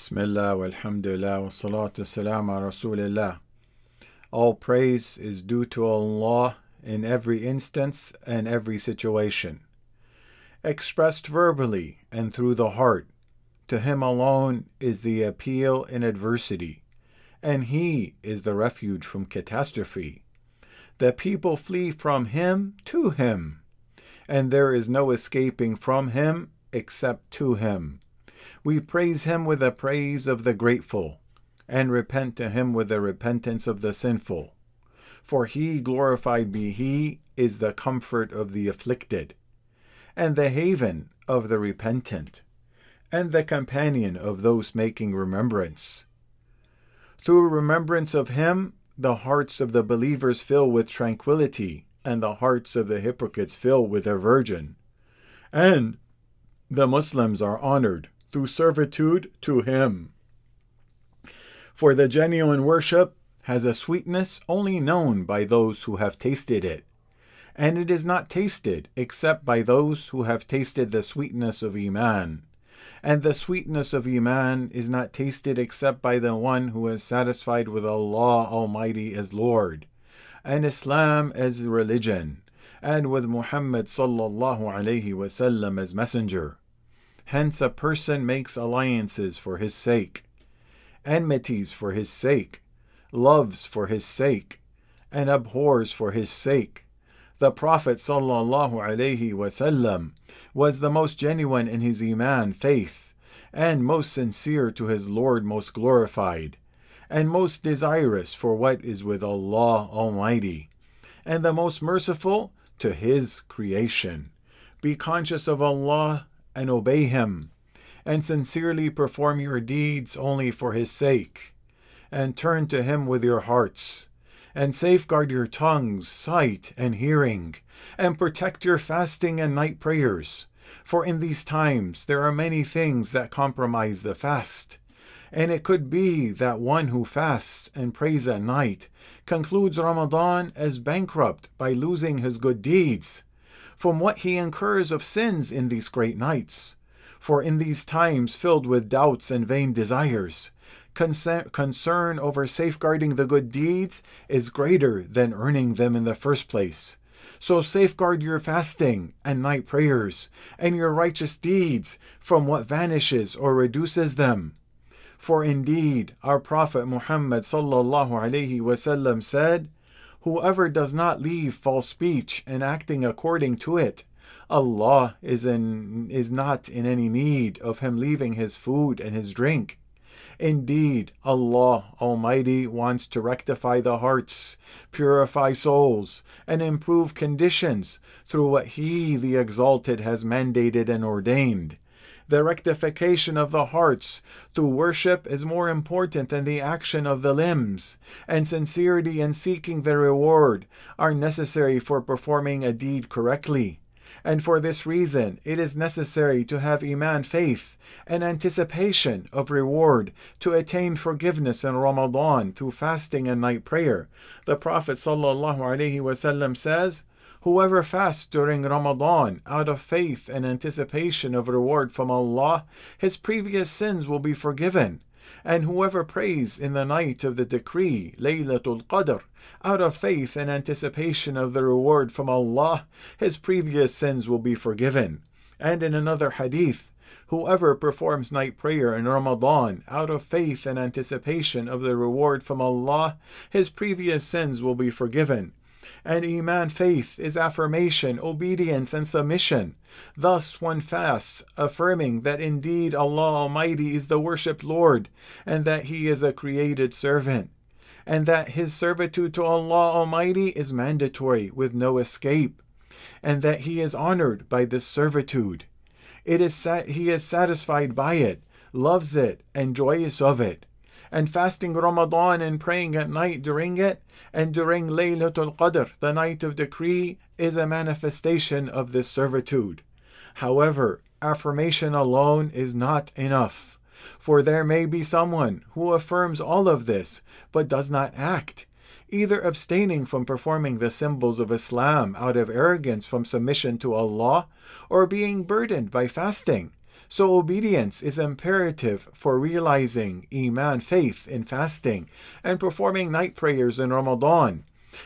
Bismillah, walhamdulillah, wa salatu salam rasulillah. All praise is due to Allah in every instance and every situation. Expressed verbally and through the heart, to Him alone is the appeal in adversity, and He is the refuge from catastrophe. The people flee from Him to Him, and there is no escaping from Him except to Him. We praise him with the praise of the grateful, and repent to him with the repentance of the sinful. For he, glorified be he, is the comfort of the afflicted, and the haven of the repentant, and the companion of those making remembrance. Through remembrance of him, the hearts of the believers fill with tranquility, and the hearts of the hypocrites fill with aversion. And the Muslims are honored through servitude to Him. For the genuine worship has a sweetness only known by those who have tasted it, and it is not tasted except by those who have tasted the sweetness of Iman. And the sweetness of Iman is not tasted except by the one who is satisfied with Allah Almighty as Lord, and Islam as religion, and with Muhammad sallallahu alaihi wasallam as messenger. Hence, a person makes alliances for his sake, enmities for his sake, loves for his sake, and abhors for his sake. The Prophet ﷺ was the most genuine in his Iman faith, and most sincere to his Lord most glorified, and most desirous for what is with Allah Almighty, and the most merciful to his creation. Be conscious of Allah and obey him, and sincerely perform your deeds only for his sake, and turn to him with your hearts, and safeguard your tongues, sight, and hearing, and protect your fasting and night prayers. For in these times there are many things that compromise the fast. And it could be that one who fasts and prays at night concludes Ramadan as bankrupt by losing his good deeds from what he incurs of sins in these great nights. For in these times filled with doubts and vain desires, concern over safeguarding the good deeds is greater than earning them in the first place. So safeguard your fasting and night prayers and your righteous deeds from what vanishes or reduces them. For indeed, our Prophet Muhammad sallallahu alaihi wasallam said, Whoever does not leave false speech and acting according to it, Allah is, in, is not in any need of him leaving his food and his drink. Indeed, Allah Almighty wants to rectify the hearts, purify souls, and improve conditions through what He, the Exalted, has mandated and ordained. The rectification of the hearts through worship is more important than the action of the limbs, and sincerity in seeking the reward are necessary for performing a deed correctly. And for this reason, it is necessary to have Iman faith and anticipation of reward to attain forgiveness in Ramadan through fasting and night prayer. The Prophet ﷺ says, Whoever fasts during Ramadan out of faith and anticipation of reward from Allah, his previous sins will be forgiven. And whoever prays in the night of the decree, Laylatul Qadr, out of faith and anticipation of the reward from Allah, his previous sins will be forgiven. And in another hadith, Whoever performs night prayer in Ramadan out of faith and anticipation of the reward from Allah, his previous sins will be forgiven and Iman faith is affirmation, obedience, and submission. Thus one fasts, affirming that indeed Allah Almighty is the worshipped Lord, and that He is a created servant, and that His servitude to Allah Almighty is mandatory with no escape, and that He is honored by this servitude. It is He is satisfied by it, loves it, and joyous of it and fasting Ramadan and praying at night during it, and during Laylatul Qadr, the night of decree, is a manifestation of this servitude. However, affirmation alone is not enough, for there may be someone who affirms all of this but does not act, either abstaining from performing the symbols of Islam out of arrogance from submission to Allah, or being burdened by fasting So obedience is imperative for realizing Iman faith in fasting and performing night prayers in Ramadan,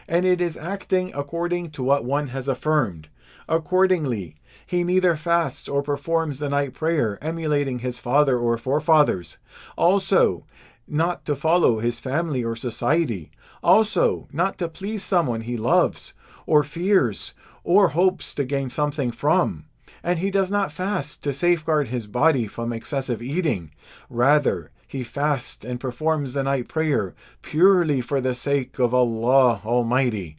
and it is acting according to what one has affirmed. Accordingly, he neither fasts or performs the night prayer, emulating his father or forefathers. Also, not to follow his family or society. Also, not to please someone he loves, or fears, or hopes to gain something from and he does not fast to safeguard his body from excessive eating. Rather, he fasts and performs the night prayer purely for the sake of Allah Almighty.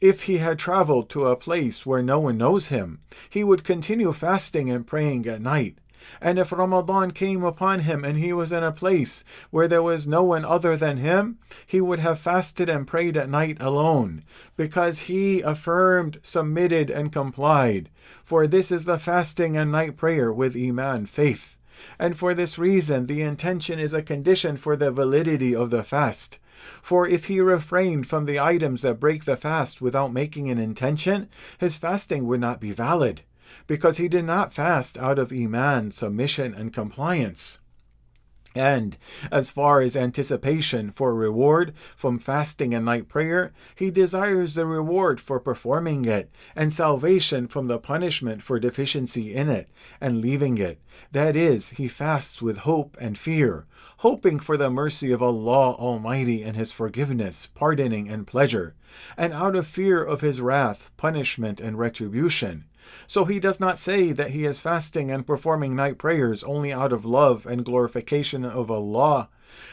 If he had traveled to a place where no one knows him, he would continue fasting and praying at night. And if Ramadan came upon him and he was in a place where there was no one other than him, he would have fasted and prayed at night alone, because he affirmed, submitted, and complied. For this is the fasting and night prayer with Iman, faith. And for this reason, the intention is a condition for the validity of the fast. For if he refrained from the items that break the fast without making an intention, his fasting would not be valid because he did not fast out of Iman, submission, and compliance. And as far as anticipation for reward from fasting and night prayer, he desires the reward for performing it, and salvation from the punishment for deficiency in it and leaving it. That is, he fasts with hope and fear, hoping for the mercy of Allah Almighty and His forgiveness, pardoning, and pleasure, and out of fear of His wrath, punishment, and retribution. So he does not say that he is fasting and performing night prayers only out of love and glorification of Allah,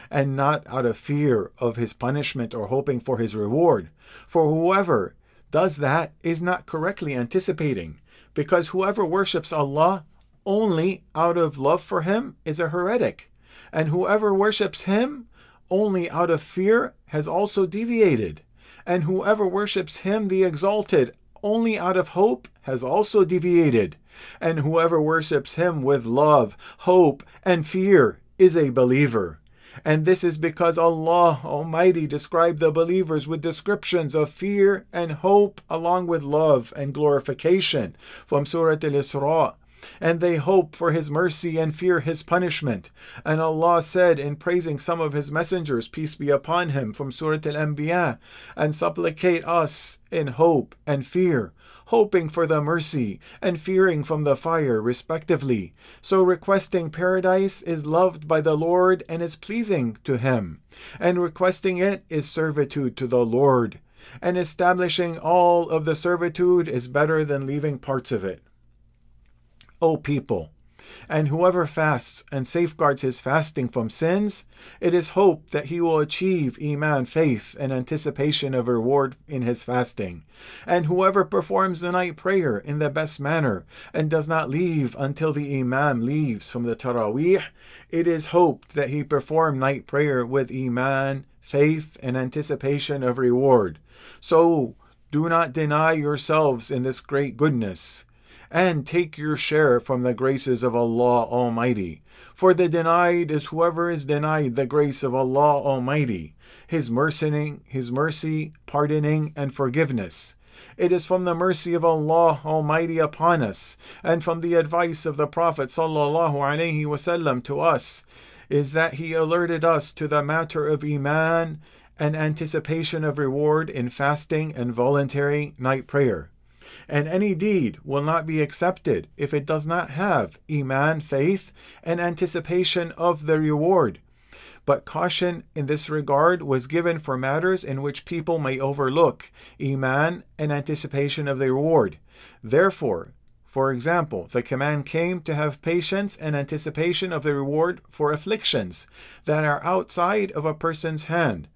and not out of fear of his punishment or hoping for his reward. For whoever does that is not correctly anticipating, because whoever worships Allah only out of love for him is a heretic, and whoever worships him only out of fear has also deviated, and whoever worships him the exalted only out of hope has also deviated, and whoever worships him with love, hope, and fear is a believer. And this is because Allah Almighty described the believers with descriptions of fear and hope along with love and glorification from Surah Al Isra and they hope for his mercy and fear his punishment. And Allah said in praising some of his messengers, peace be upon him, from Surah Al Anbiya, and supplicate us in hope and fear, hoping for the mercy and fearing from the fire, respectively. So requesting paradise is loved by the Lord and is pleasing to him, and requesting it is servitude to the Lord. And establishing all of the servitude is better than leaving parts of it. O people. And whoever fasts and safeguards his fasting from sins, it is hoped that he will achieve Iman faith and anticipation of reward in his fasting. And whoever performs the night prayer in the best manner and does not leave until the Imam leaves from the Taraweeh, it is hoped that he perform night prayer with Iman, faith, and anticipation of reward. So do not deny yourselves in this great goodness and take your share from the graces of Allah Almighty. For the denied is whoever is denied the grace of Allah Almighty, His mercy, His mercy, pardoning, and forgiveness. It is from the mercy of Allah Almighty upon us, and from the advice of the Prophet sallallahu alaihi wasallam to us, is that he alerted us to the matter of iman and anticipation of reward in fasting and voluntary night prayer and any deed will not be accepted if it does not have Iman, faith, and anticipation of the reward. But caution in this regard was given for matters in which people may overlook Iman and anticipation of the reward. Therefore, for example, the command came to have patience and anticipation of the reward for afflictions that are outside of a person's hand,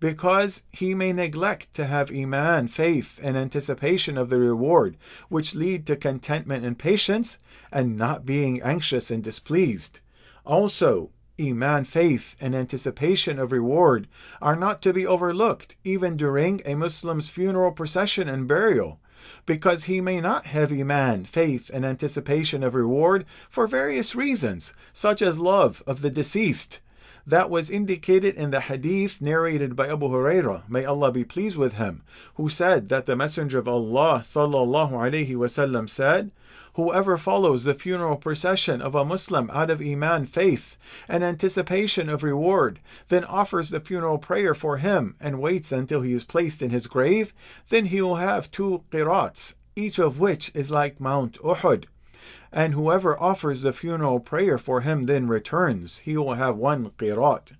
because he may neglect to have Iman, faith, and anticipation of the reward, which lead to contentment and patience, and not being anxious and displeased. Also, Iman, faith, and anticipation of reward are not to be overlooked even during a Muslim's funeral procession and burial, because he may not have Iman, faith, and anticipation of reward for various reasons, such as love of the deceased that was indicated in the hadith narrated by Abu Hurairah, may Allah be pleased with him, who said that the Messenger of Allah sallallahu alaihi wasallam said, Whoever follows the funeral procession of a Muslim out of Iman faith and anticipation of reward, then offers the funeral prayer for him and waits until he is placed in his grave, then he will have two qirats, each of which is like Mount Uhud. And whoever offers the funeral prayer for him then returns, he will have one qirat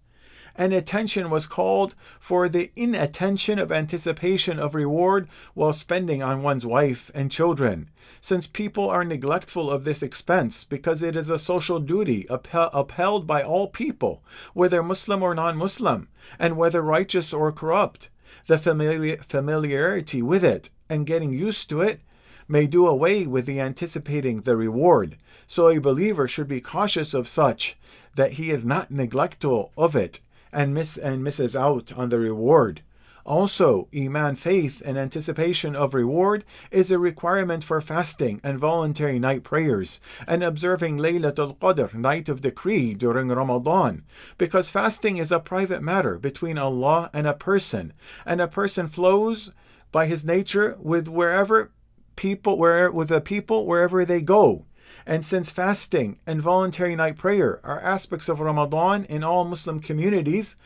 and attention was called for the inattention of anticipation of reward while spending on one's wife and children. Since people are neglectful of this expense because it is a social duty upheld by all people, whether Muslim or non Muslim, and whether righteous or corrupt, the familiar- familiarity with it and getting used to it may do away with the anticipating the reward. So a believer should be cautious of such, that he is not neglectful of it and miss and misses out on the reward. Also, Iman faith and anticipation of reward is a requirement for fasting and voluntary night prayers and observing Laylatul Qadr, night of decree during Ramadan, because fasting is a private matter between Allah and a person, and a person flows by his nature with wherever people where with the people wherever they go. And since fasting and voluntary night prayer are aspects of Ramadan in all Muslim communities,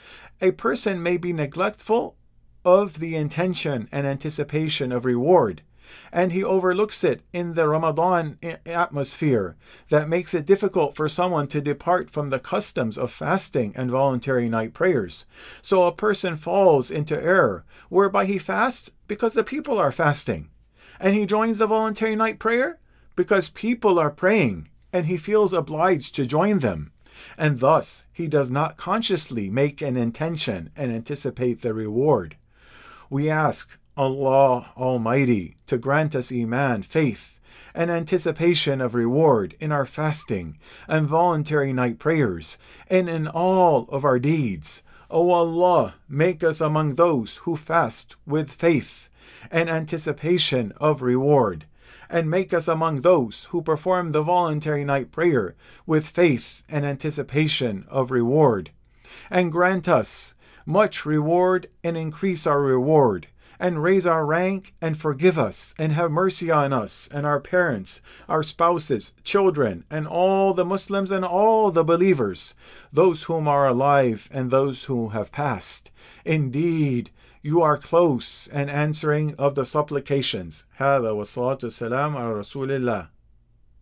a person may be neglectful of the intention and anticipation of reward, and he overlooks it in the Ramadan atmosphere that makes it difficult for someone to depart from the customs of fasting and voluntary night prayers. So a person falls into error whereby he fasts because the people are fasting, and he joins the voluntary night prayer because people are praying and he feels obliged to join them, and thus he does not consciously make an intention and anticipate the reward. We ask Allah Almighty to grant us Iman, faith, and anticipation of reward in our fasting and voluntary night prayers, and in all of our deeds. O Allah, make us among those who fast with faith and anticipation of reward and make us among those who perform the voluntary night prayer with faith and anticipation of reward. And grant us much reward and increase our reward, and raise our rank and forgive us, and have mercy on us and our parents, our spouses, children, and all the Muslims and all the believers, those whom are alive and those who have passed. Indeed, you are close and answering of the supplications. هذا والصلاة والسلام على رسول الله